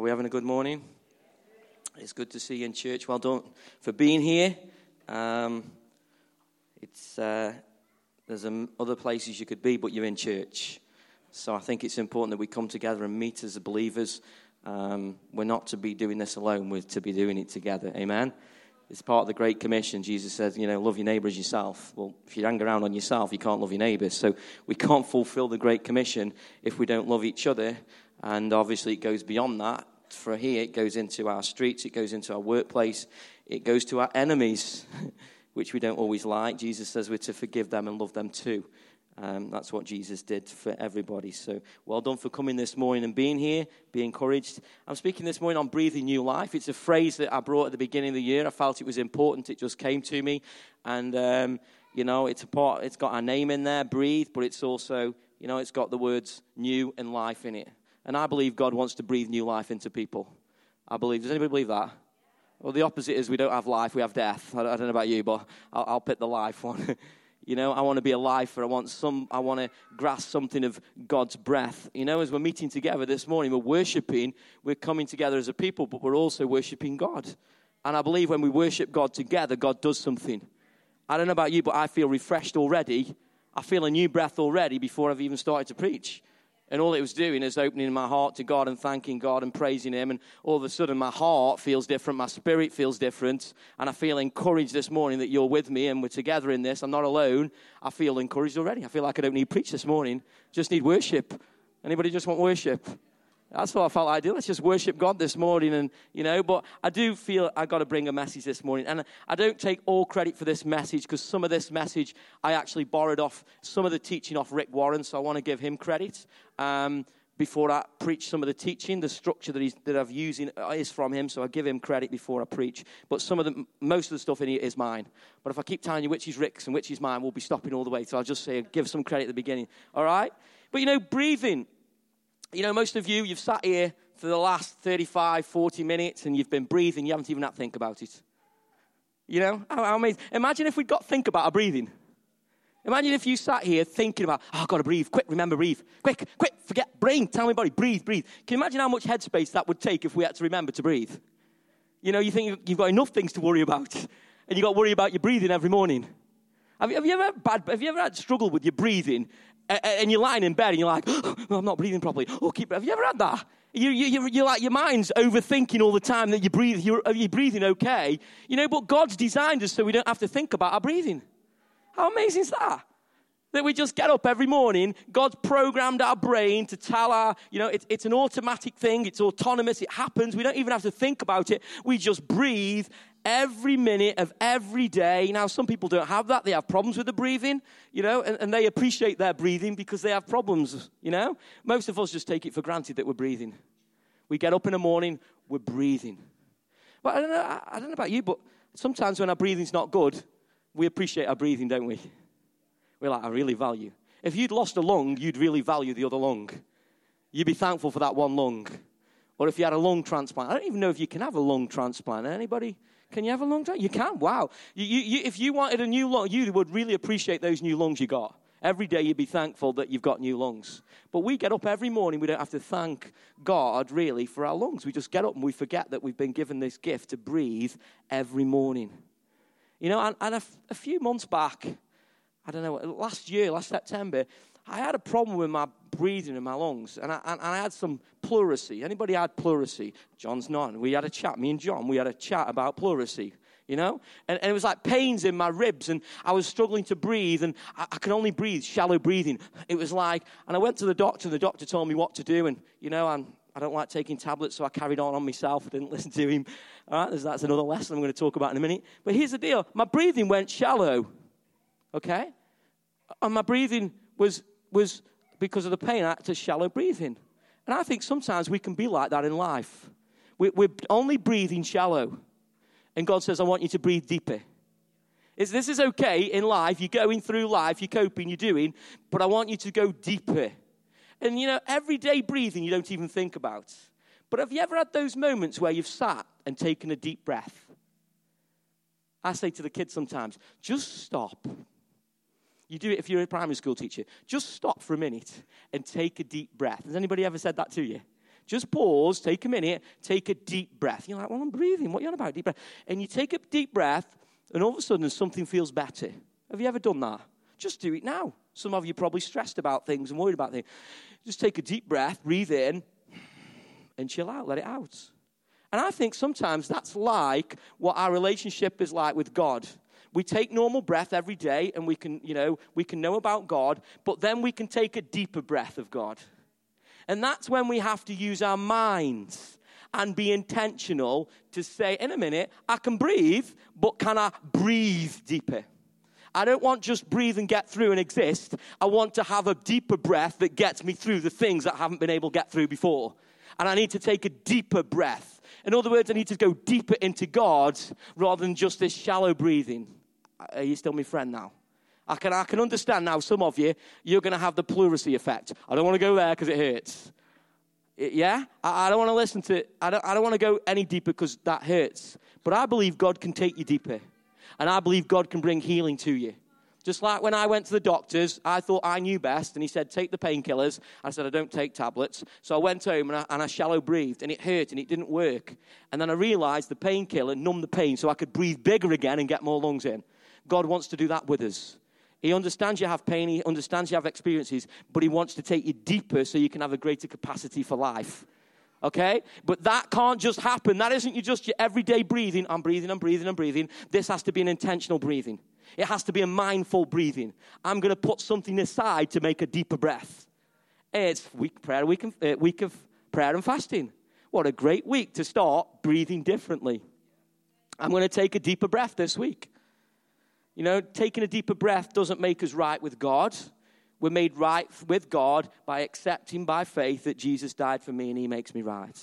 Are we having a good morning? It's good to see you in church. Well done for being here. Um, it's uh, there's um, other places you could be, but you're in church. So I think it's important that we come together and meet as believers. Um, we're not to be doing this alone; we're to be doing it together. Amen. It's part of the Great Commission. Jesus says, you know, love your neighbor as yourself. Well, if you hang around on yourself, you can't love your neighbors. So we can't fulfill the Great Commission if we don't love each other. And obviously, it goes beyond that. For here, it goes into our streets, it goes into our workplace, it goes to our enemies, which we don't always like. Jesus says we're to forgive them and love them too. Um, that's what Jesus did for everybody. So well done for coming this morning and being here. Be encouraged. I'm speaking this morning on breathing new life. It's a phrase that I brought at the beginning of the year. I felt it was important. It just came to me, and um, you know, it's a part. It's got our name in there, breathe, but it's also, you know, it's got the words new and life in it. And I believe God wants to breathe new life into people. I believe. Does anybody believe that? Well, the opposite is we don't have life, we have death. I don't know about you, but I'll, I'll pick the life one. You know, I want to be a lifer. I want some. I want to grasp something of God's breath. You know, as we're meeting together this morning, we're worshiping. We're coming together as a people, but we're also worshiping God. And I believe when we worship God together, God does something. I don't know about you, but I feel refreshed already. I feel a new breath already before I've even started to preach. And all it was doing is opening my heart to God and thanking God and praising Him. And all of a sudden, my heart feels different, my spirit feels different. And I feel encouraged this morning that you're with me and we're together in this. I'm not alone. I feel encouraged already. I feel like I don't need preach this morning, just need worship. Anybody just want worship? That's what I felt I do. Let's just worship God this morning. And, you know, but I do feel I got to bring a message this morning. And I don't take all credit for this message because some of this message I actually borrowed off some of the teaching off Rick Warren. So I want to give him credit. Um, before I preach some of the teaching, the structure that, he's, that I've used is from him, so I give him credit before I preach. But some of the, most of the stuff in here is mine. But if I keep telling you which is Rick's and which is mine, we'll be stopping all the way. So I'll just say, give some credit at the beginning. All right? But you know, breathing you know, most of you, you've sat here for the last 35, 40 minutes and you've been breathing. You haven't even had to think about it. You know, how, how. Imagine if we'd got to think about our breathing. Imagine if you sat here thinking about, oh, I've got to breathe. Quick, remember, breathe. Quick, quick, forget, brain, tell me body, breathe, breathe. Can you imagine how much headspace that would take if we had to remember to breathe? You know, you think you've got enough things to worry about, and you've got to worry about your breathing every morning. Have you, have you ever bad, have you ever had struggle with your breathing and you're lying in bed and you're like, oh, I'm not breathing properly. Oh, keep. Have you ever had that? You, you, you're like your mind's overthinking all the time that you breathe. You're, uh, are breathing okay? You know, but God's designed us so we don't have to think about our breathing. How amazing is that? That we just get up every morning. God's programmed our brain to tell our, you know, it, it's an automatic thing. It's autonomous. It happens. We don't even have to think about it. We just breathe every minute of every day. Now, some people don't have that. They have problems with the breathing, you know, and, and, they appreciate their breathing because they have problems, you know. Most of us just take it for granted that we're breathing. We get up in the morning, we're breathing. But I don't know, I, don't know about you, but sometimes when our breathing's not good, we appreciate our breathing, don't we? We're like, I really value. If you'd lost a lung, you'd really value the other lung. You'd be thankful for that one lung. Or if you had a lung transplant, I don't even know if you can have a lung transplant. Anybody? Can you have a lung transplant? You can. Wow. You, you, if you wanted a new lung, you would really appreciate those new lungs you got. Every day you'd be thankful that you've got new lungs. But we get up every morning, we don't have to thank God really for our lungs. We just get up and we forget that we've been given this gift to breathe every morning. You know, and, and a, a few months back, I don't know, last year, last September, I had a problem with my breathing in my lungs, and I, and I had some pleurisy. Anybody had pleurisy? John's not. We had a chat, me and John, we had a chat about pleurisy you know? And, and, it was like pains in my ribs, and I was struggling to breathe, and I, I could only breathe, shallow breathing. It was like, and I went to the doctor, and the doctor told me what to do, and, you know, I'm, I don't like taking tablets, so I carried on on myself. I didn't listen to him. All right, that's another lesson I'm going to talk about in a minute. But here's the deal my breathing went shallow, okay? And my breathing was, was because of the pain, I had to shallow breathing. And I think sometimes we can be like that in life. We're only breathing shallow. And God says, I want you to breathe deeper. This is okay in life. You're going through life, you're coping, you're doing, but I want you to go deeper. And you know, everyday breathing you don't even think about. But have you ever had those moments where you've sat and taken a deep breath? I say to the kids sometimes, just stop you do it if you're a primary school teacher. Just stop for a minute and take a deep breath. Has anybody ever said that to you? Just pause, take a minute, take a deep breath. You're like, well, I'm breathing. What are you on about? Deep breath. And you take a deep breath, and all of a sudden something feels better. Have you ever done that? Just do it now. Some of you probably stressed about things and worried about things. Just take a deep breath, breathe in, and chill out, let it out. And I think sometimes that's like what our relationship is like with God. We take normal breath every day and we can, you know, we can know about God, but then we can take a deeper breath of God. And that's when we have to use our minds and be intentional to say, in a minute, I can breathe, but can I breathe deeper? I don't want just breathe and get through and exist. I want to have a deeper breath that gets me through the things that I haven't been able to get through before. And I need to take a deeper breath. In other words, I need to go deeper into God rather than just this shallow breathing. Are you still my friend now? I can, I can understand now, some of you, you're going to have the pleurisy effect. I don't want to go there because it hurts. Yeah? I, I don't want to listen to, I don't, I don't want to go any deeper because that hurts. But I believe God can take you deeper. And I believe God can bring healing to you. Just like when I went to the doctors, I thought I knew best, and he said, Take the painkillers. I said, I don't take tablets. So I went home and I, and I shallow breathed, and it hurt and it didn't work. And then I realized the painkiller numbed the pain so I could breathe bigger again and get more lungs in. God wants to do that with us. He understands you have pain, he understands you have experiences, but he wants to take you deeper so you can have a greater capacity for life. Okay? But that can't just happen. That isn't just your everyday breathing. I'm breathing, I'm breathing, I'm breathing. This has to be an intentional breathing. It has to be a mindful breathing. I'm going to put something aside to make a deeper breath. It's week prayer week, of, uh, week of prayer and fasting. What a great week to start breathing differently. I'm going to take a deeper breath this week. You know, taking a deeper breath doesn't make us right with God. We're made right with God by accepting by faith that Jesus died for me and he makes me right.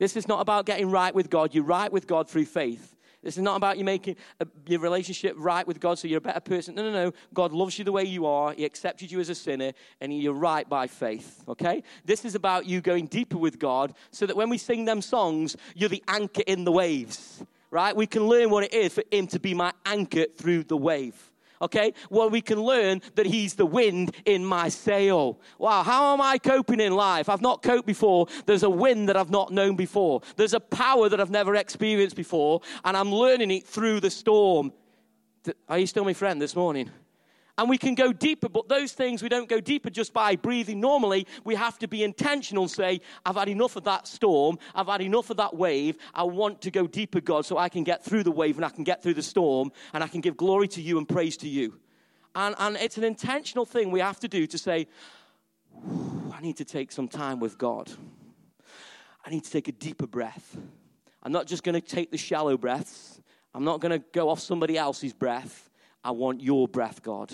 This is not about getting right with God. You're right with God through faith. This is not about you making a, your relationship right with God so you're a better person. No, no, no. God loves you the way you are. He accepted you as a sinner and you're right by faith. Okay? This is about you going deeper with God so that when we sing them songs, you're the anchor in the waves right? We can learn what it is for Him to be my anchor through the wave. Okay? Well, we can learn that He's the wind in my sail. Wow, how am I coping in life? I've not coped before. There's a wind that I've not known before. There's a power that I've never experienced before, and I'm learning it through the storm. Are you still my friend this morning? And we can go deeper, but those things we don't go deeper just by breathing normally. We have to be intentional say, I've had enough of that storm. I've had enough of that wave. I want to go deeper, God, so I can get through the wave and I can get through the storm and I can give glory to you and praise to you. And, and it's an intentional thing we have to do to say, I need to take some time with God. I need to take a deeper breath. I'm not just going to take the shallow breaths. I'm not going to go off somebody else's breath. I want your breath, God.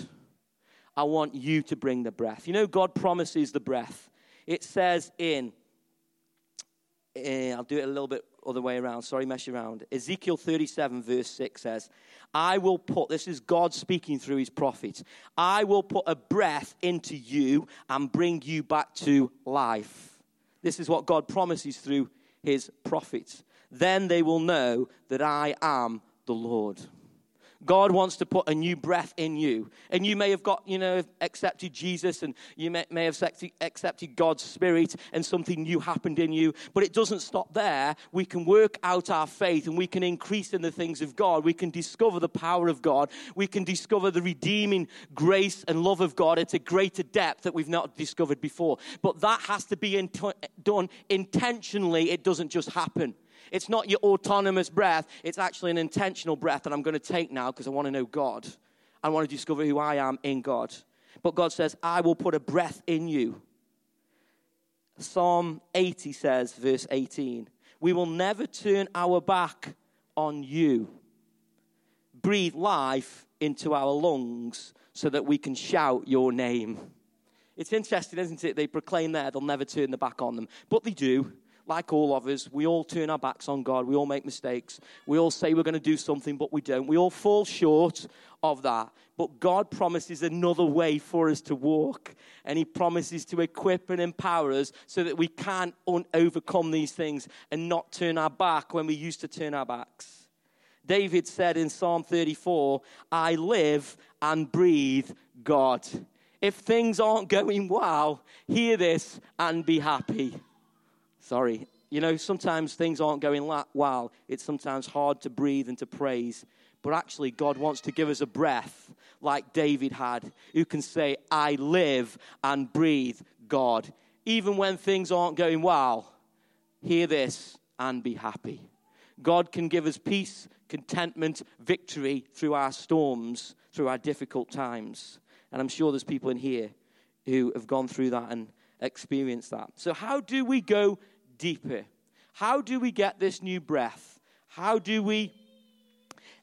I want you to bring the breath. You know, God promises the breath. It says in, uh, I'll do it a little bit other way around. Sorry, mess around. Ezekiel 37, verse 6 says, I will put, this is God speaking through his prophets, I will put a breath into you and bring you back to life. This is what God promises through his prophets. Then they will know that I am the Lord. God wants to put a new breath in you. And you may have got, you know, accepted Jesus and you may, may have accepted God's Spirit and something new happened in you. But it doesn't stop there. We can work out our faith and we can increase in the things of God. We can discover the power of God. We can discover the redeeming grace and love of God at a greater depth that we've not discovered before. But that has to be in done intentionally. It doesn't just happen. It's not your autonomous breath, it's actually an intentional breath that I'm going to take now because I want to know God. I want to discover who I am in God. But God says, I will put a breath in you. Psalm 80 says, verse 18, We will never turn our back on you. Breathe life into our lungs so that we can shout your name. It's interesting, isn't it? They proclaim there they'll never turn the back on them, but they do like all of us, we all turn our backs on God. We all make mistakes. We all say we're going to do something, but we don't. We all fall short of that. But God promises another way for us to walk. And He promises to equip and empower us so that we can un- overcome these things and not turn our back when we used to turn our backs. David said in Psalm 34, I live and breathe God. If things aren't going well, hear this and be happy. Sorry, You know, sometimes things aren't going well. It's sometimes hard to breathe and to praise. But actually, God wants to give us a breath like David had, who can say, I live and breathe God. Even when things aren't going well, hear this and be happy. God can give us peace, contentment, victory through our storms, through our difficult times. And I'm sure there's people in here who have gone through that and experienced that. So, how do we go deeper? How do we get this new breath? How do we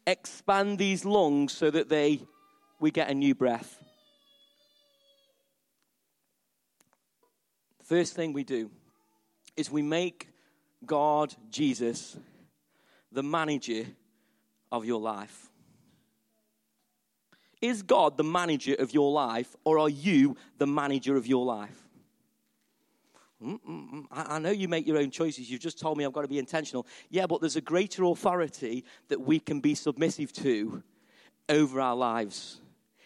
expand these lungs so that they we get a new breath? First thing we do is we make God, Jesus, the manager of your life. Is God the manager of your life, or are you the manager of your life? I know you make your own choices. You've just told me I've got to be intentional. Yeah, but there's a greater authority that we can be submissive to over our lives.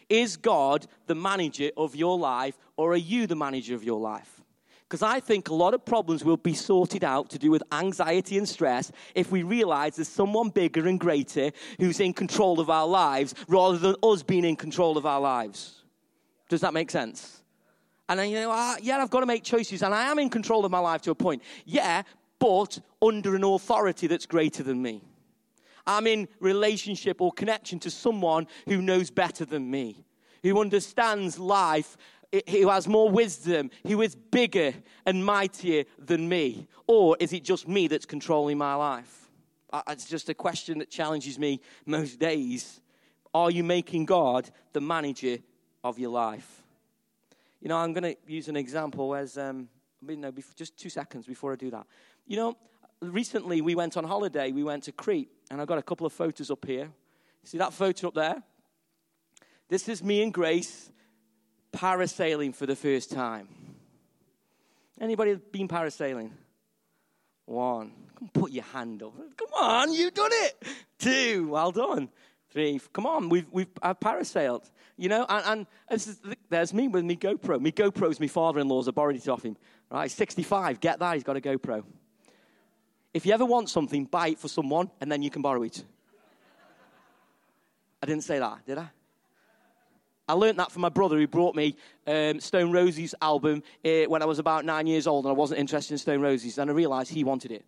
Is God the manager of your life, or are you the manager of your life? Because I think a lot of problems will be sorted out to do with anxiety and stress if we realize there's someone bigger and greater who's in control of our lives rather than us being in control of our lives. Does that make sense? And then, you know, uh, yeah, I've got to make choices and I am in control of my life to a point. Yeah, but under an authority that's greater than me. I'm in relationship or connection to someone who knows better than me, who understands life who has more wisdom, who is bigger and mightier than me? Or is it just me that's controlling my life? It's just a question that challenges me most days. Are you making God the manager of your life? You know, I'm going to use an example as, um, you know, just two seconds before I do that. You know, recently we went on holiday. We went to Crete, and I've got a couple of photos up here. See that photo up there? This is me and Grace parasailing for the first time? Anybody been parasailing? One. Come put your hand up. Come on, you've done it. Two. Well done. Three. Come on, we've we've I've parasailed. You know, and, and is, there's me with me GoPro. Me GoPro's my father-in-law's. I borrowed it off him. Right, 65. Get that. He's got a GoPro. If you ever want something, buy it for someone, and then you can borrow it. I didn't say that, did I? I learned that from my brother who brought me um, Stone Roses album uh, when I was about nine years old and I wasn't interested in Stone Roses. And I realized he wanted it.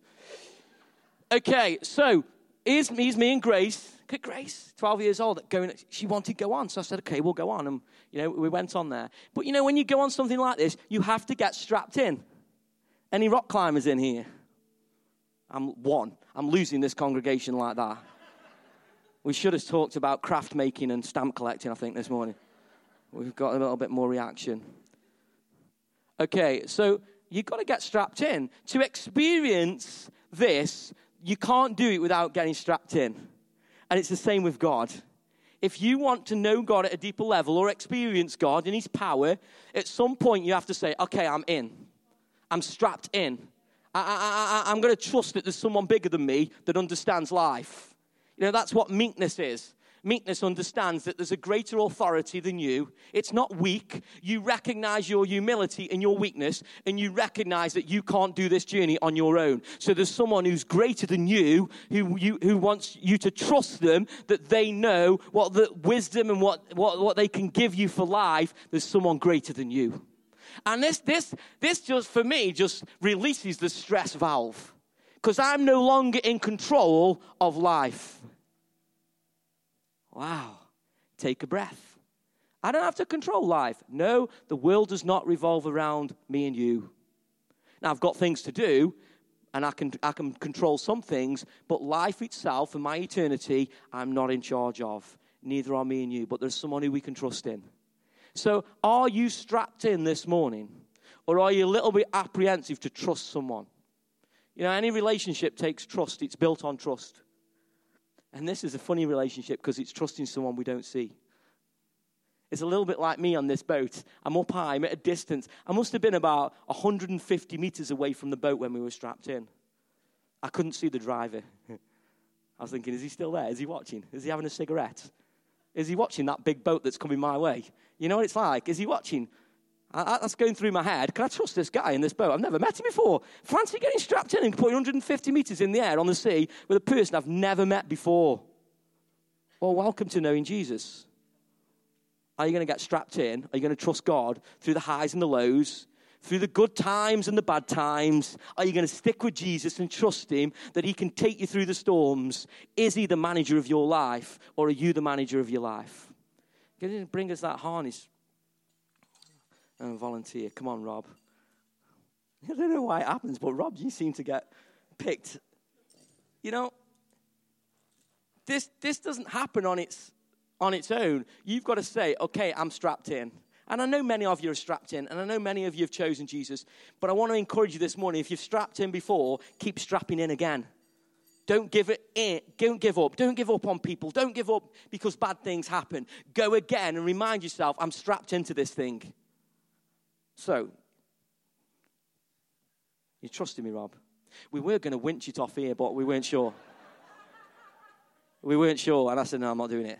Okay, so here's, here's me and Grace. Grace, 12 years old, going, she wanted to go on. So I said, okay, we'll go on. And, you know, we went on there. But, you know, when you go on something like this, you have to get strapped in. Any rock climbers in here? I'm one. I'm losing this congregation like that. We should have talked about craft making and stamp collecting, I think, this morning. We've got a little bit more reaction. Okay, so you've got to get strapped in. To experience this, you can't do it without getting strapped in. And it's the same with God. If you want to know God at a deeper level or experience God in His power, at some point you have to say, okay, I'm in. I'm strapped in. I, am going to trust that there's someone bigger than me that understands life. You know, that's what meekness is. Meekness understands that there's a greater authority than you. It's not weak. You recognize your humility and your weakness, and you recognize that you can't do this journey on your own. So there's someone who's greater than you who, you, who wants you to trust them, that they know what the wisdom and what, what, what they can give you for life. There's someone greater than you. And this, this, this just, for me, just releases the stress valve. Because I'm no longer in control of life. Wow. Take a breath. I don't have to control life. No, the world does not revolve around me and you. Now, I've got things to do, and I can, I can control some things, but life itself and my eternity, I'm not in charge of. Neither are me and you, but there's someone who we can trust in. So, are you strapped in this morning? Or are you a little bit apprehensive to trust someone? You know, any relationship takes trust, it's built on trust. And this is a funny relationship because it's trusting someone we don't see. It's a little bit like me on this boat. I'm up high, I'm at a distance. I must have been about 150 meters away from the boat when we were strapped in. I couldn't see the driver. I was thinking, is he still there? Is he watching? Is he having a cigarette? Is he watching that big boat that's coming my way? You know what it's like? Is he watching? I, that's going through my head. Can I trust this guy in this boat? I've never met him before. Fancy getting strapped in and putting 150 meters in the air on the sea with a person I've never met before. Well, welcome to knowing Jesus. Are you going to get strapped in? Are you going to trust God through the highs and the lows? Through the good times and the bad times? Are you going to stick with Jesus and trust Him that He can take you through the storms? Is He the manager of your life or are you the manager of your life? Can you bring us that harness? And volunteer. Come on, Rob. I don't know why it happens, but Rob, you seem to get picked. You know, this, this doesn't happen on its on its own, you've got to say, okay, I'm strapped in. And I know many of you are strapped in, and I know many of you have chosen Jesus, but I want to encourage you this morning if you've strapped in before, keep strapping in again. Don't give it in. Don't give up. Don't give up on people. Don't give up because bad things happen. Go again and remind yourself, I'm strapped into this thing. So, you trusting me, Rob? We were going to winch it off here, but we weren't sure. we weren't sure, and I said, no, I'm not doing it.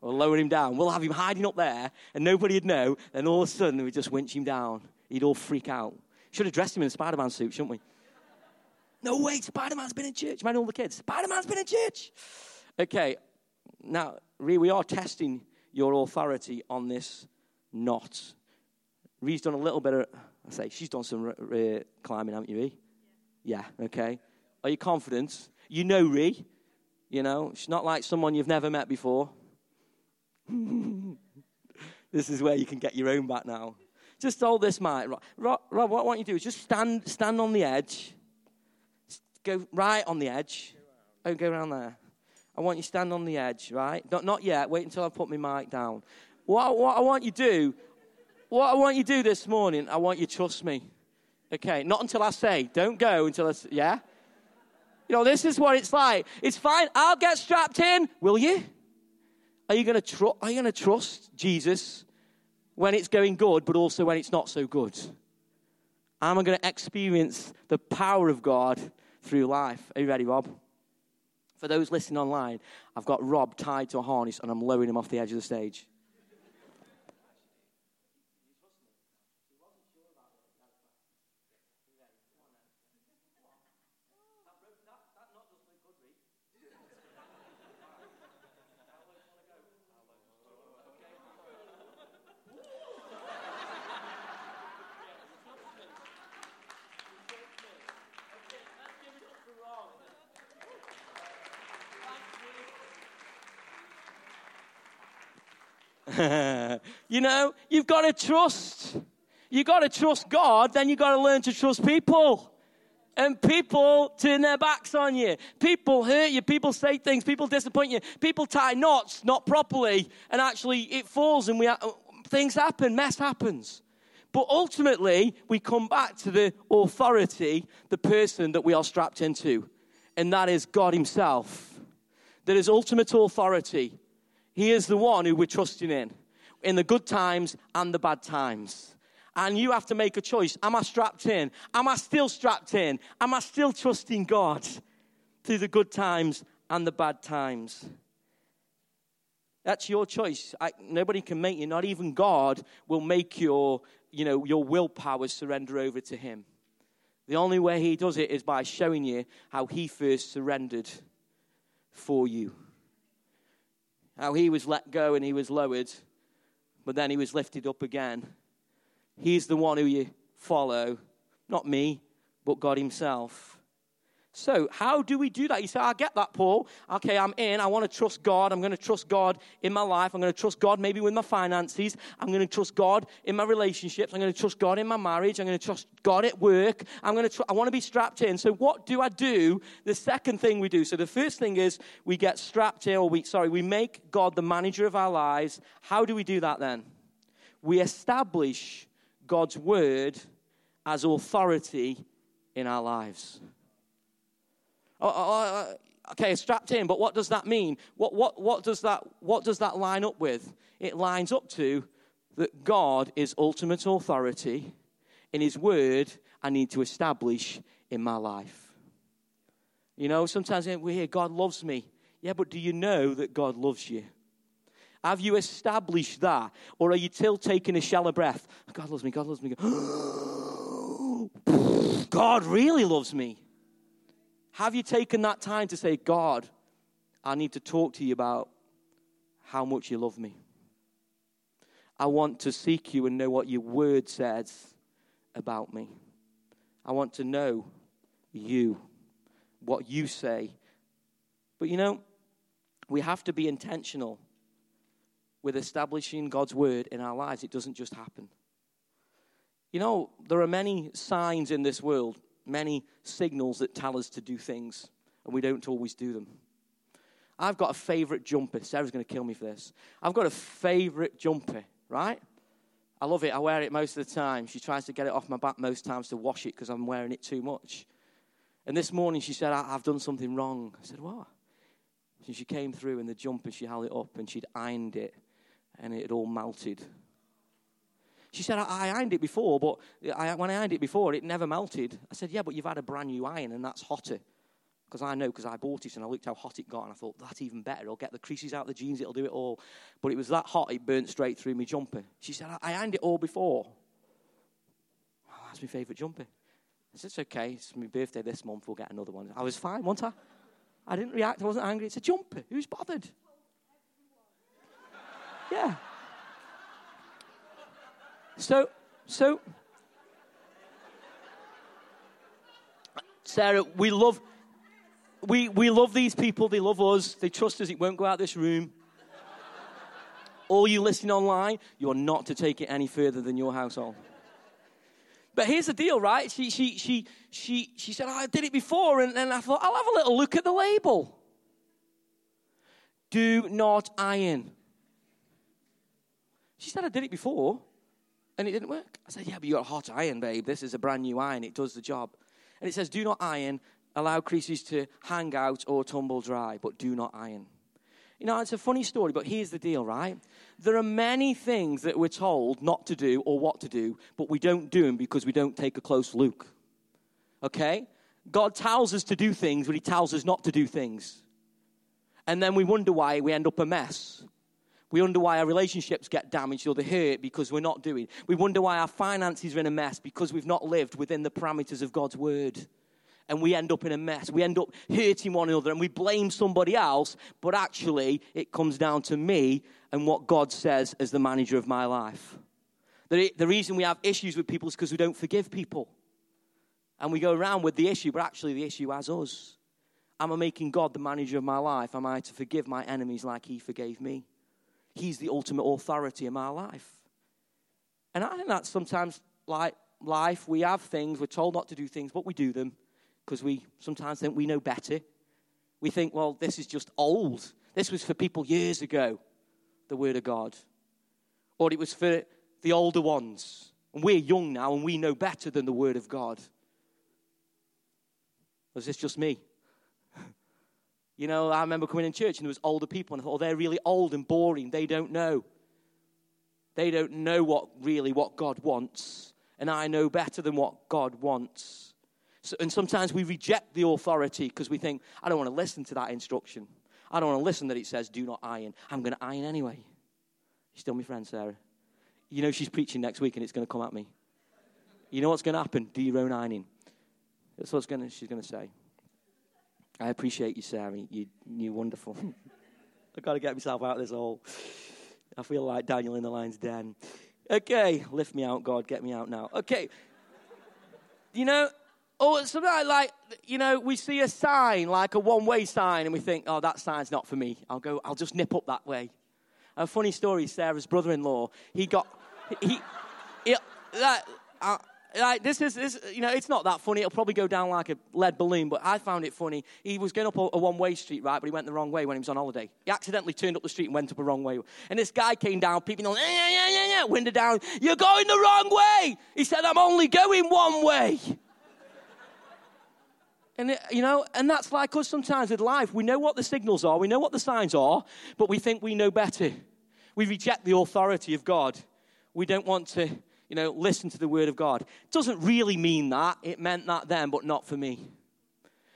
We'll lower him down. We'll have him hiding up there, and nobody would know. And all of a sudden, we just winch him down. He'd all freak out. Should have dressed him in a Spider Man suit, shouldn't we? No, wait, Spider Man's been in church. Imagine all the kids. Spider Man's been in church. Okay, now, Re we are testing your authority on this knot. Ree's done a little bit of, I say, she's done some uh, climbing, haven't you, Ree? Yeah. yeah, okay. Are you confident? You know Ree. You know, she's not like someone you've never met before. this is where you can get your own back now. Just hold this mic. Rob, Rob, what I want you to do is just stand, stand on the edge. Go right on the edge. Oh, go around there. I want you to stand on the edge, right? Not, not yet. Wait until I put my mic down. What, what I want you to do, what I want you to do this morning, I want you to trust me. Okay, not until I say. Don't go until I say, yeah? You know, this is what it's like. It's fine. I'll get strapped in. Will you? Are you going to tr- are you going to trust Jesus when it's going good, but also when it's not so good? Am I going to experience the power of God through life? Are you ready, Rob? For those listening online, I've got Rob tied to a harness and I'm lowering him off the edge of the stage. You know, you've got to trust. You've got to trust God, then you've got to learn to trust people. And people turn their backs on you. People hurt you. People say things. People disappoint you. People tie knots not properly. And actually, it falls and we things happen. Mess happens. But ultimately, we come back to the authority, the person that we are strapped into. And that is God Himself. That is ultimate authority. He is the one who we're trusting in, in the good times and the bad times. And you have to make a choice. Am I strapped in? Am I still strapped in? Am I still trusting God through the good times and the bad times? That's your choice. I, nobody can make you. Not even God will make your, you know, your willpower surrender over to Him. The only way He does it is by showing you how He first surrendered for you how he was let go and he was lowered, but then he was lifted up again. He's the one who you follow, not me, but God Himself. So, how do we do that? You say, I get that, Paul. Okay, I'm in. I want to trust God. I'm going to trust God in my life. I'm going to trust God maybe with my finances. I'm going to trust God in my relationships. I'm going to trust God in my marriage. I'm going to trust God at work. I'm going to tr- I want to be strapped in. So, what do I do? The second thing we do. So, the first thing is we get strapped in, or we, sorry, we make God the manager of our lives. How do we do that then? We establish God's word as authority in our lives. Oh, oh, oh, okay, strapped in, but what does that mean? What, what, what, does that, what does that line up with? It lines up to that God is ultimate authority in His Word I need to establish in my life. You know, sometimes we hear God loves me. Yeah, but do you know that God loves you? Have you established that? Or are you still taking a shallow breath? God loves me, God loves me. God really loves me. Have you taken that time to say, God, I need to talk to you about how much you love me? I want to seek you and know what your word says about me. I want to know you, what you say. But you know, we have to be intentional with establishing God's word in our lives. It doesn't just happen. You know, there are many signs in this world, many signals that tell us to do things, and we don't always do them. I've got a favorite jumper. Sarah's going to kill me for this. I've got a favorite jumper, right? I love it. I wear it most of the time. She tries to get it off my back most times to wash it because I'm wearing it too much. And this morning she said, I've done something wrong. I said, What? And she came through in the jumper, she held it up and she'd ironed it and it had all melted. She said, I, ironed it before, but I, when I ironed it before, it never melted. I said, Yeah, but you've had a brand new iron and that's hotter. Because I know, because I bought it and I looked how hot it got, and I thought, that's even better. It'll get the creases out of the jeans, it'll do it all. But it was that hot, it burnt straight through my jumper. She said, I, I ironed it all before. Oh, that's my favourite jumper. I said, It's okay, it's my birthday this month, we'll get another one. I was fine, wasn't I? I didn't react, I wasn't angry. It's a jumper. Who's bothered? Yeah. So, so, Sarah, we love, we, we love these people. They love us. They trust us. It won't go out this room. All you listening online, you're not to take it any further than your household. But here's the deal, right? She, she, she, she, she said, oh, I did it before, and, and I thought, I'll have a little look at the label. Do not iron. She said, I did it before and it didn't work. I said, Yeah, but you got a hot iron, babe. This is a brand new iron. It does the job. And it says, Do not iron, allow creases to hang out or tumble dry, but do not iron. You know, it's a funny story, but here's the deal, right? There are many things that we're told not to do or what to do, but we don't do them because we don't take a close look. Okay? God tells us to do things, but He tells us not to do things. And then we wonder why we end up a mess. We wonder why our relationships get damaged or they hurt because we're not doing. We wonder why our finances are in a mess because we've not lived within the parameters of God's word. And we end up in a mess. We end up hurting one another and we blame somebody else, but actually it comes down to me and what God says as the manager of my life. The, the reason we have issues with people is because we don't forgive people. And we go around with the issue, but actually the issue has us. Am I making God the manager of my life? Am I to forgive my enemies like He forgave me? He's the ultimate authority in my life. And I think that's sometimes like life. We have things, we're told not to do things, but we do them because we sometimes think we know better. We think, well, this is just old. This was for people years ago, the Word of God. Or it was for the older ones. And we're young now and we know better than the Word of God. Or is this just me? You know, I remember coming in church and there was older people and I thought, oh, they're really old and boring. They don't know. They don't know what really what God wants. And I know better than what God wants. So, and sometimes we reject the authority because we think, I don't want to listen to that instruction. I don't want to listen that it says, do not iron. I'm going to iron anyway. You still my friend, Sarah? You know she's preaching next week and it's going to come at me. You know what's going to happen? Do your own ironing. That's what gonna, she's going to say. I appreciate you, Sarah. You, you're wonderful. I've got to get myself out of this hole. I feel like Daniel in the lion's den. Okay, lift me out, God. Get me out now. Okay. You know, or oh, sometimes like, you know, we see a sign, like a one-way sign, and we think, oh, that sign's not for me. I'll go, I'll just nip up that way. A funny story, Sarah's brother-in-law, he got, he, he that, like this is this, you know it's not that funny. It'll probably go down like a lead balloon but i found it funny. He was going up a, a one-way street right but he went the wrong way when he was on holiday. He accidentally turned up the street and went up a wrong way. And this guy came down peeping on yeah, yeah, yeah, yeah, window down. You're going the wrong way. He said i'm only going one way. And it, you know and that's like us sometimes with life. We know what the signals are we know what the signs are but we think we know better. We reject the authority of god. We don't want to you know, listen to the word of God. It doesn't really mean that. It meant that then, but not for me.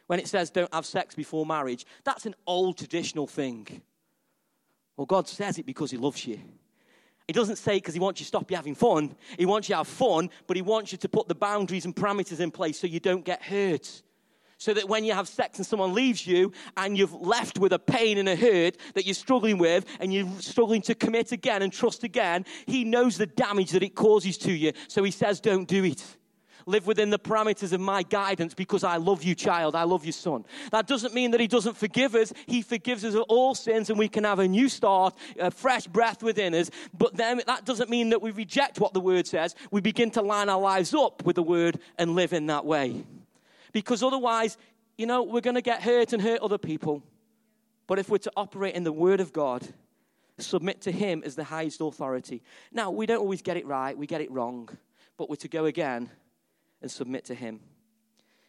When it says don't have sex before marriage, that's an old traditional thing. Well, God says it because He loves you. He doesn't say because He wants you to stop you having fun. He wants you to have fun, but He wants you to put the boundaries and parameters in place so you don't get hurt. So that when you have sex and someone leaves you and you've left with a pain and a hurt that you're struggling with and you're struggling to commit again and trust again, He knows the damage that it causes to you. So He says, don't do it live within the parameters of my guidance because I love you, child. I love you, son. That doesn't mean that He doesn't forgive us. He forgives us of all sins and we can have a new start, a fresh breath within us. But then that doesn't mean that we reject what the Word says. We begin to line our lives up with the Word and live in that way. Because otherwise, you know, we're going to get hurt and hurt other people. But if we're to operate in the Word of God, submit to Him as the highest authority. Now, we don't always get it right, we get it wrong, but we're to go again and submit to Him.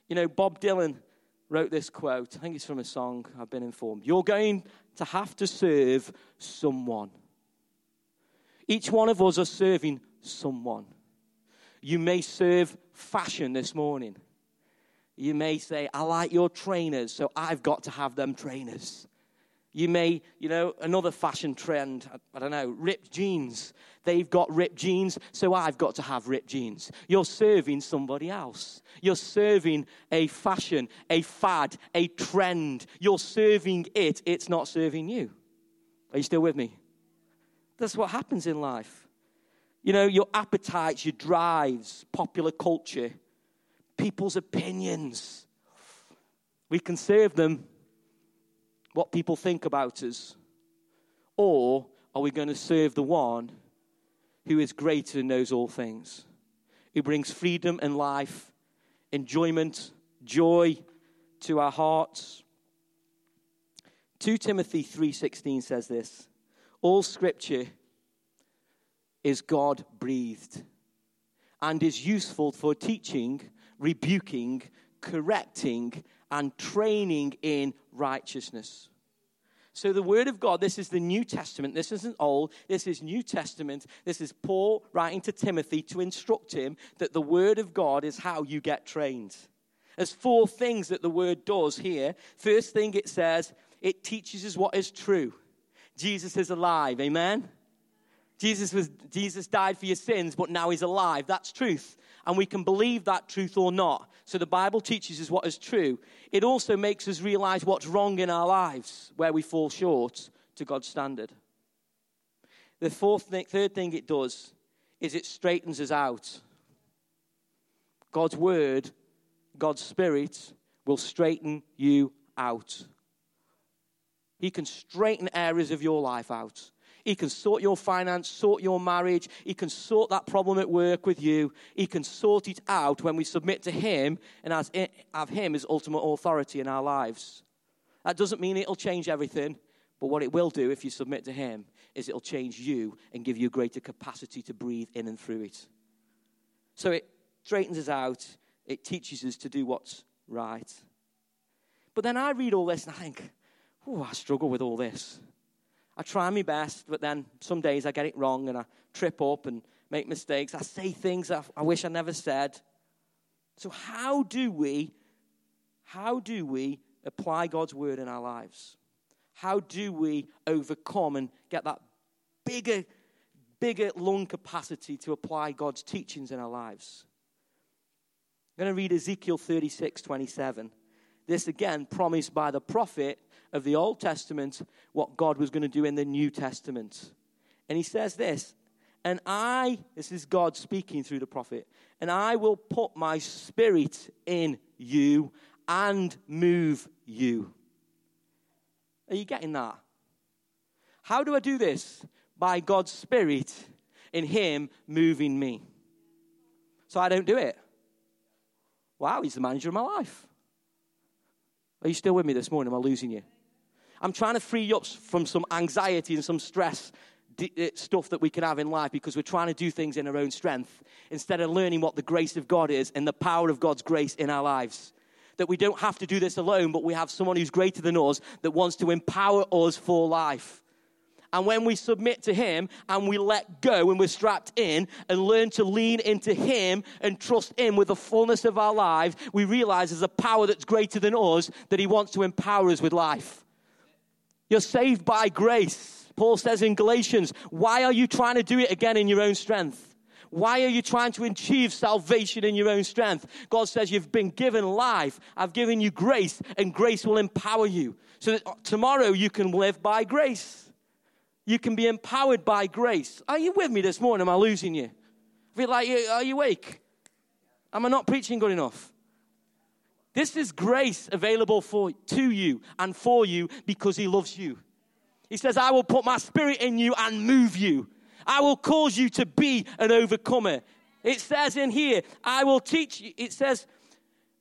You know, Bob Dylan wrote this quote. I think it's from a song, I've been informed. You're going to have to serve someone. Each one of us are serving someone. You may serve fashion this morning. You may say, I like your trainers, so I've got to have them trainers. You may, you know, another fashion trend, I don't know, ripped jeans. They've got ripped jeans, so I've got to have ripped jeans. You're serving somebody else. You're serving a fashion, a fad, a trend. You're serving it, it's not serving you. Are you still with me? That's what happens in life. You know, your appetites, your drives, popular culture, people's opinions. We can serve them what people think about us? Or are we going to serve the one who is greater and knows all things? Who brings freedom and life, enjoyment, joy to our hearts? 2 Timothy 3:16 says this. All scripture is God breathed and is useful for teaching, rebuking, correcting, and training in righteousness. So, the Word of God, this is the New Testament. This isn't Old. This is New Testament. This is Paul writing to Timothy to instruct him that the Word of God is how you get trained. There's four things that the Word does here. First thing it says, it teaches us what is true. Jesus is alive. Amen? Jesus, was, Jesus died for your sins, but now he's alive. That's truth. And we can believe that truth or not. So the Bible teaches us what is true. It also makes us realize what's wrong in our lives, where we fall short to God's standard. The fourth third thing it does is it straightens us out. God's word, God's spirit will straighten you out. He can straighten areas of your life out. He can sort your finance, sort your marriage. He can sort that problem at work with you. He can sort it out when we submit to Him and eh, have Him as ultimate authority in our lives. That doesn't mean it'll change everything, but what it will do if you submit to Him is it'll change you and give you greater capacity to breathe in and through it. So it straightens us out, it teaches us to do what's right. But then I read all this and I think, oh, I struggle with all this. I try my best, but then some days I get it wrong and I trip up and make mistakes. I say things I, I wish I never said. So how do we how do we apply God's word in our lives? How do we overcome and get that bigger bigger lung capacity to apply God's teachings in our lives? I'm going to read Ezekiel 36, 27. This again promised by the prophet of the Old Testament what God was going to do in the New Testament. And he says this, and I, this is God speaking through the prophet, and I will put my spirit in you and move you. Are you getting that? How do I do this? By God's spirit in Him moving me. So I don't do it. Wow, He's the manager of my life. Are you still with me this morning? Am I losing you? I'm trying to free you up from some anxiety and some stress eh, stuff that we can have in life because we're trying to do things in our own strength instead of learning what the grace of God is and the power of God's grace in our lives. That we don't have to do this alone, but we have someone who's greater than us that wants to empower us for life. And when we submit to Him and we let go and we're strapped in and learn to lean into Him and trust Him with the fullness of our lives, we realize there's a power that's greater than us that He wants to empower us with life. You're saved by grace. Paul says in Galatians, Why are you trying to do it again in your own strength? Why are you trying to achieve salvation in your own strength? God says, You've been given life. I've given you grace, and grace will empower you. So that tomorrow you can live by grace. You can be empowered by grace. Are you with me this morning? Am I losing you? Feel like, are you awake? Am I not preaching good enough? This is grace available for to you and for you because he loves you. He says, I will put my spirit in you and move you. I will cause you to be an overcomer. It says in here, I will teach you. It says,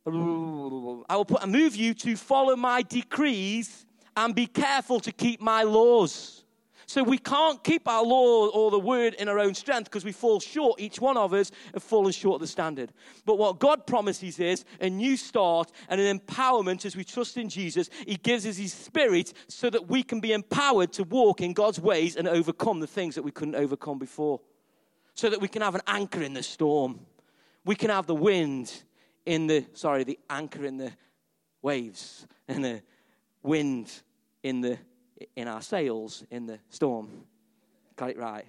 I will put, move you to follow my decrees and be careful to keep my laws. So we can't keep our law or the word in our own strength because we fall short. Each one of us have fallen short of the standard. But what God promises is a new start and an empowerment as we trust in Jesus. He gives us His Spirit so that we can be empowered to walk in God's ways and overcome the things that we couldn't overcome before. So that we can have an anchor in the storm. We can have the wind in the, sorry, the anchor in the waves and the wind in the in our sails in the storm. Got it right.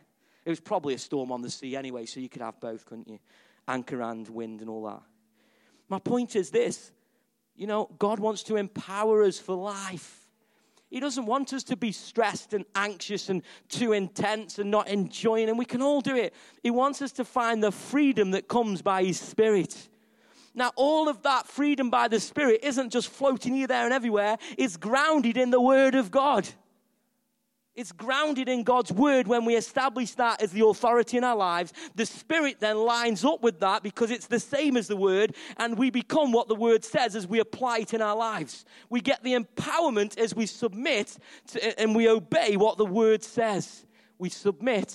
It was probably a storm on the sea anyway, so you could have both, couldn't you? Anchor and wind and all that. My point is this you know, God wants to empower us for life. He doesn't want us to be stressed and anxious and too intense and not enjoying, and we can all do it. He wants us to find the freedom that comes by His Spirit. Now, all of that freedom by the Spirit isn't just floating here, there, and everywhere, it's grounded in the Word of God. It's grounded in God's word when we establish that as the authority in our lives. The Spirit then lines up with that because it's the same as the word, and we become what the word says as we apply it in our lives. We get the empowerment as we submit to, and we obey what the word says. We submit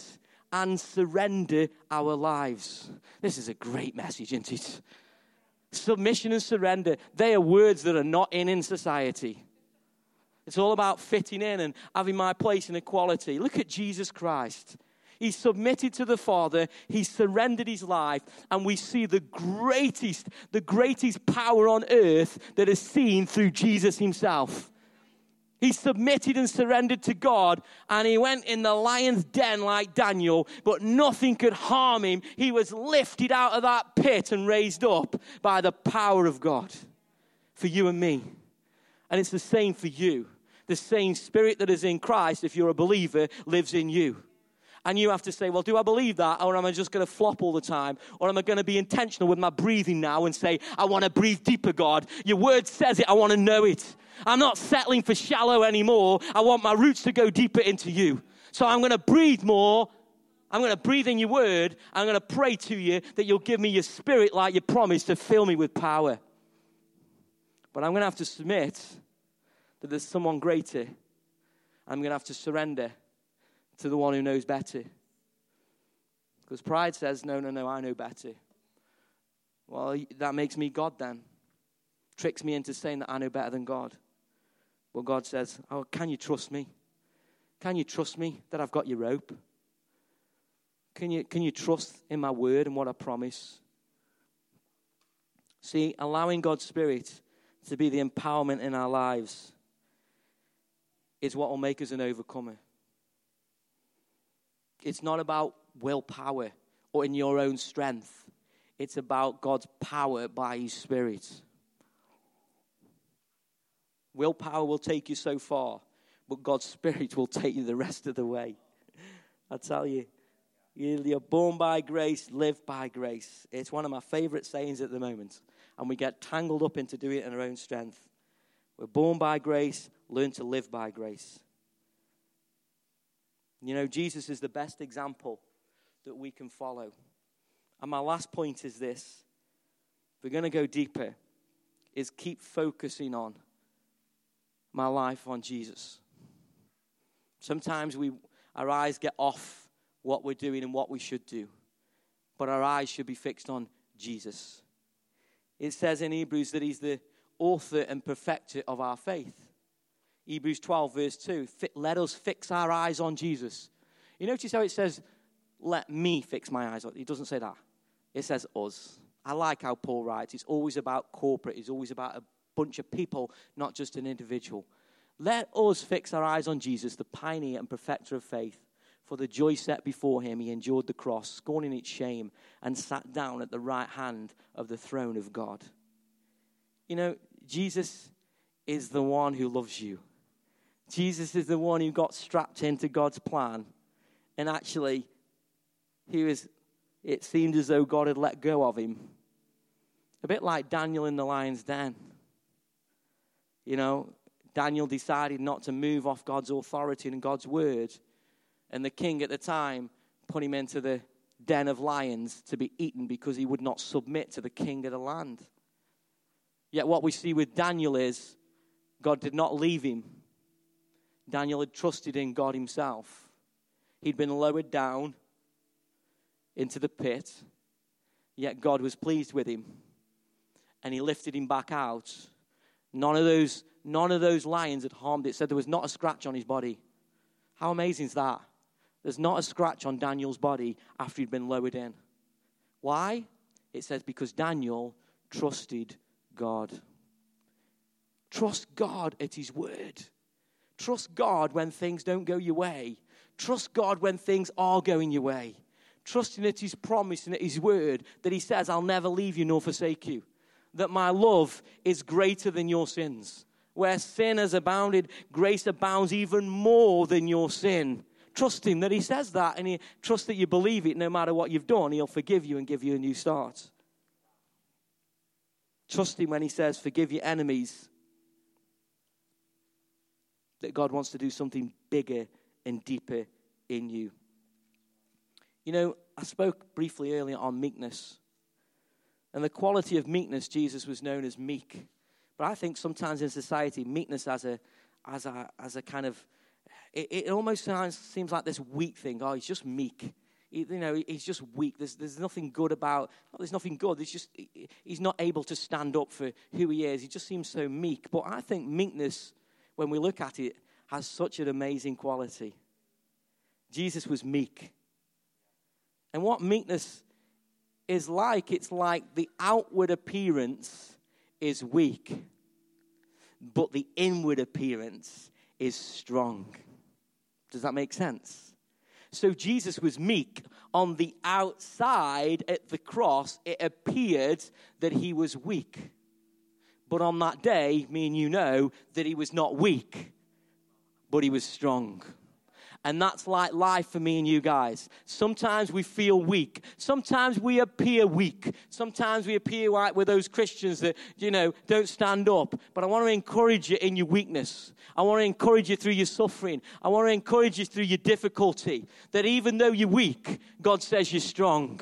and surrender our lives. This is a great message, isn't it? Submission and surrender, they are words that are not in in society. It's all about fitting in and having my place in equality. Look at Jesus Christ. He submitted to the Father, he surrendered his life, and we see the greatest, the greatest power on earth that is seen through Jesus himself. He submitted and surrendered to God, and he went in the lion's den like Daniel, but nothing could harm him. He was lifted out of that pit and raised up by the power of God for you and me. And it's the same for you. The same spirit that is in Christ, if you're a believer, lives in you. And you have to say, well, do I believe that? Or am I just going to flop all the time? Or am I going to be intentional with my breathing now and say, I want to breathe deeper, God? Your word says it. I want to know it. I'm not settling for shallow anymore. I want my roots to go deeper into you. So I'm going to breathe more. I'm going to breathe in your word. I'm going to pray to you that you'll give me your spirit like you promised to fill me with power. But I'm going to have to submit that there's someone greater. I'm going to have to surrender to the one who knows better. Because pride says, no, no, no, I know better. Well, that makes me God then. Tricks me into saying that I know better than God. Well, God says, oh, can you trust me? Can you trust me that I've got your rope? Can you, can you trust in my word and what I promise? See, allowing God's Spirit to be the empowerment in our lives is what will make us an overcomer. It's not about willpower or in your own strength. It's about God's power by His Spirit. Willpower will take you so far, but God's Spirit will take you the rest of the way. I tell you, you're born by grace, live by grace. It's one of my favorite sayings at the moment. And we get tangled up into doing it in our own strength. We're born by grace, learn to live by grace. You know, Jesus is the best example that we can follow. And my last point is this we're going to go deeper, is keep focusing on my life on Jesus. Sometimes we, our eyes get off what we're doing and what we should do, but our eyes should be fixed on Jesus. It says in Hebrews that He's the author and perfecter of our faith. Hebrews 12, verse 2. Let us fix our eyes on Jesus. You notice how it says, let me fix my eyes on. It doesn't say that. It says us. I like how Paul writes. It's always about corporate, it's always about a bunch of people, not just an individual. Let us fix our eyes on Jesus, the pioneer and perfecter of faith. For the joy set before him, he endured the cross, scorning its shame, and sat down at the right hand of the throne of God. You know, Jesus is the one who loves you. Jesus is the one who got strapped into God's plan. And actually, he was, it seemed as though God had let go of him. A bit like Daniel in the lion's den. You know, Daniel decided not to move off God's authority and God's word. And the king at the time put him into the den of lions to be eaten because he would not submit to the king of the land. Yet, what we see with Daniel is God did not leave him. Daniel had trusted in God himself. He'd been lowered down into the pit, yet God was pleased with him. And he lifted him back out. None of those, none of those lions had harmed it. Said there was not a scratch on his body. How amazing is that? There's not a scratch on Daniel's body after he'd been lowered in. Why? It says because Daniel trusted God. Trust God at his word. Trust God when things don't go your way. Trust God when things are going your way. Trusting at his promise and at his word that he says, I'll never leave you nor forsake you. That my love is greater than your sins. Where sin has abounded, grace abounds even more than your sin. Trust him that he says that and he, trust that you believe it no matter what you've done. He'll forgive you and give you a new start. Trust him when he says, Forgive your enemies that God wants to do something bigger and deeper in you. You know, I spoke briefly earlier on meekness. And the quality of meekness, Jesus was known as meek. But I think sometimes in society, meekness as a, as a, as a kind of, it, it almost seems like this weak thing. Oh, he's just meek. You know, he's just weak. There's, there's nothing good about, well, there's nothing good. There's just, he's not able to stand up for who he is. He just seems so meek. But I think meekness when we look at it, has such an amazing quality. Jesus was meek. And what meekness is like, it's like the outward appearance is weak, but the inward appearance is strong. Does that make sense? So Jesus was meek. On the outside at the cross, it appeared that he was weak. But on that day, me and you know that he was not weak, but he was strong. And that's like life for me and you guys. Sometimes we feel weak. Sometimes we appear weak. Sometimes we appear like we're those Christians that, you know, don't stand up. But I want to encourage you in your weakness. I want to encourage you through your suffering. I want to encourage you through your difficulty. That even though you're weak, God says you're strong.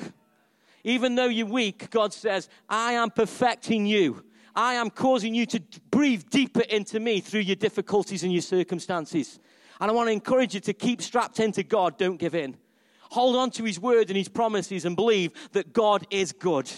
Even though you're weak, God says, I am perfecting you. I am causing you to breathe deeper into me through your difficulties and your circumstances. And I want to encourage you to keep strapped into God. Don't give in. Hold on to His word and His promises and believe that God is good.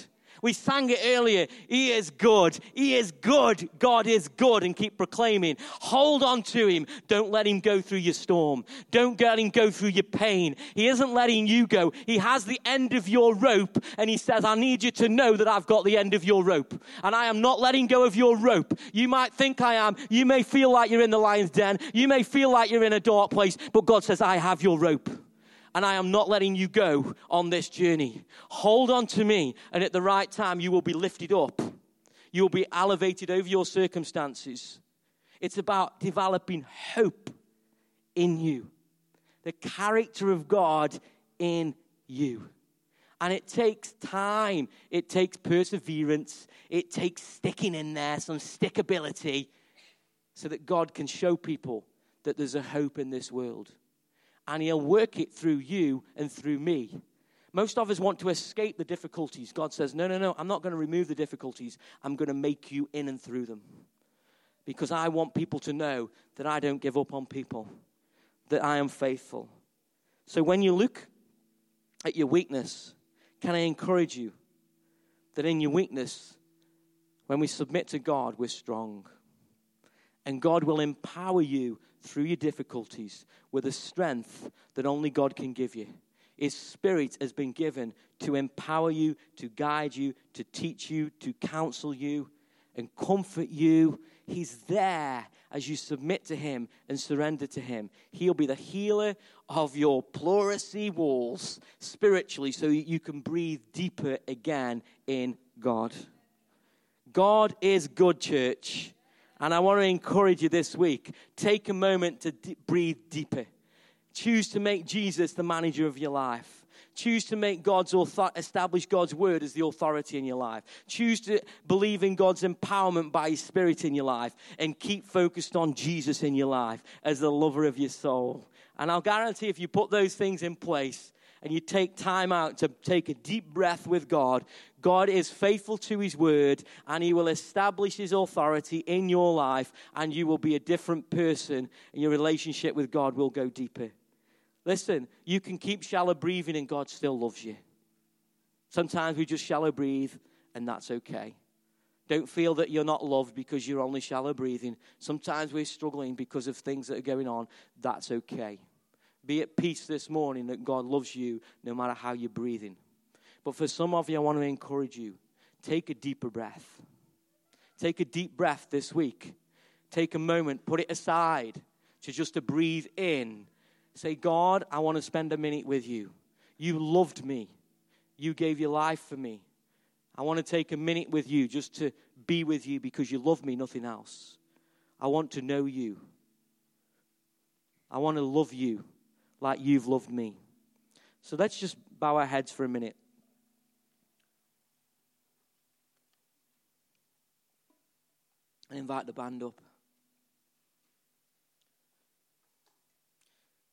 We sang it earlier. He is good. He is good. God is good. And keep proclaiming. Hold on to Him. Don't let Him go through your storm. Don't let Him go through your pain. He isn't letting you go. He has the end of your rope. And He says, I need you to know that I've got the end of your rope. And I am not letting go of your rope. You might think I am. You may feel like you're in the lion's den. You may feel like you're in a dark place. But God says, I have your rope and I am not letting you go on this journey. Hold on to me, and at the right time, you will be lifted up. You will be elevated over your circumstances. It's about developing hope in you, the character of God in you. And it takes time, it takes perseverance, it takes sticking in there, some stickability, so that God can show people that there's a hope in this world and He'll work it through you and through me. Most of us want to escape the difficulties. God says, No, no, no, I'm not going to remove the difficulties. I'm going to make you in and through them. Because I want people to know that I don't give up on people, that I am faithful. So when you look at your weakness, can I encourage you that in your weakness, when we submit to God, we're strong. And God will empower you through your difficulties with a strength that only God can give you. His Spirit has been given to empower you, to guide you, to teach you, to counsel you, and comfort you. He's there as you submit to Him and surrender to Him. He'll be the healer of your pleurisy walls spiritually so you can breathe deeper again in God. God is good, church. And I want to encourage you this week take a moment to d- breathe deeper. Choose to make Jesus the manager of your life. Choose to make God's author- establish God's word as the authority in your life. Choose to believe in God's empowerment by His Spirit in your life, and keep focused on Jesus in your life as the lover of your soul. And I'll guarantee if you put those things in place and you take time out to take a deep breath with God, God is faithful to His word and He will establish His authority in your life, and you will be a different person, and your relationship with God will go deeper. Listen, you can keep shallow breathing and God still loves you. Sometimes we just shallow breathe and that's okay. Don't feel that you're not loved because you're only shallow breathing. Sometimes we're struggling because of things that are going on. That's okay. Be at peace this morning that God loves you no matter how you're breathing. But for some of you, I want to encourage you take a deeper breath. Take a deep breath this week. Take a moment, put it aside to just to breathe in Say, God, I want to spend a minute with you. You loved me. You gave your life for me. I want to take a minute with you just to be with you because you love me, nothing else. I want to know you. I want to love you like you've loved me. So let's just bow our heads for a minute. And invite the band up.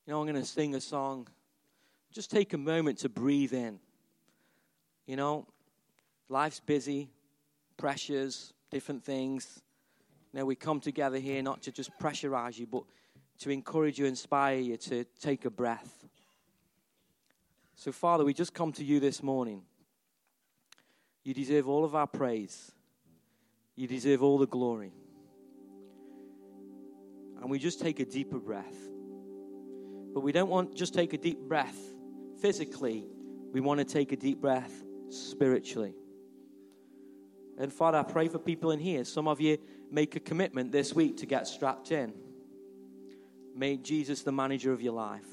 You know, I'm going to sing a song. Just take a moment to breathe in. You know, life's busy, pressures, different things. You know, we come together here not to just pressurize you, but to encourage you, inspire you to take a breath. So, Father, we just come to you this morning. You deserve all of our praise, you deserve all the glory. And we just take a deeper breath. But we don't want just take a deep breath physically. We want to take a deep breath spiritually. And Father, I pray for people in here. Some of you make a commitment this week to get strapped in. Make Jesus the manager of your life.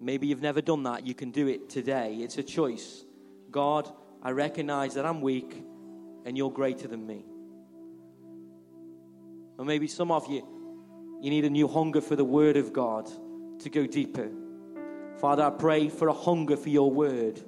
Maybe you've never done that. You can do it today. It's a choice. God, I recognize that I'm weak and you're greater than me. Or maybe some of you, you need a new hunger for the Word of God to go deeper. Father, I pray for a hunger for your Word.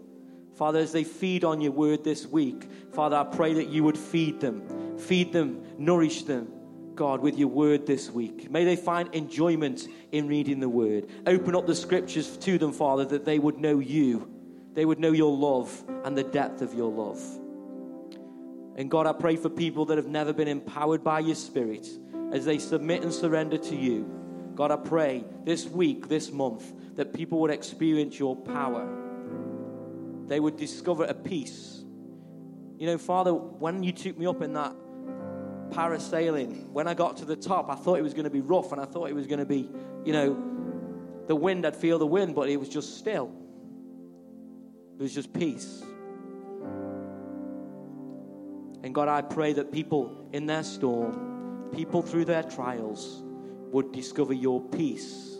Father, as they feed on your Word this week, Father, I pray that you would feed them, feed them, nourish them, God, with your Word this week. May they find enjoyment in reading the Word. Open up the Scriptures to them, Father, that they would know you. They would know your love and the depth of your love. And God, I pray for people that have never been empowered by your Spirit as they submit and surrender to you. God, I pray this week, this month, that people would experience your power. They would discover a peace. You know, Father, when you took me up in that parasailing, when I got to the top, I thought it was going to be rough and I thought it was going to be, you know, the wind, I'd feel the wind, but it was just still. It was just peace. And God, I pray that people in their storm, people through their trials would discover your peace,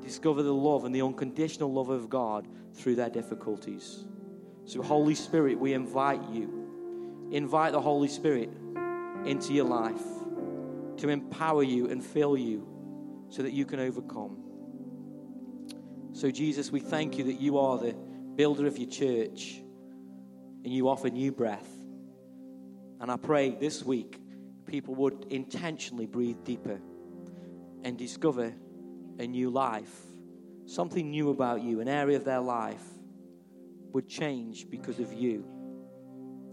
discover the love and the unconditional love of God through their difficulties. So, Holy Spirit, we invite you, invite the Holy Spirit into your life to empower you and fill you so that you can overcome. So, Jesus, we thank you that you are the builder of your church and you offer new breath. And I pray this week people would intentionally breathe deeper and discover a new life, something new about you, an area of their life would change because of you.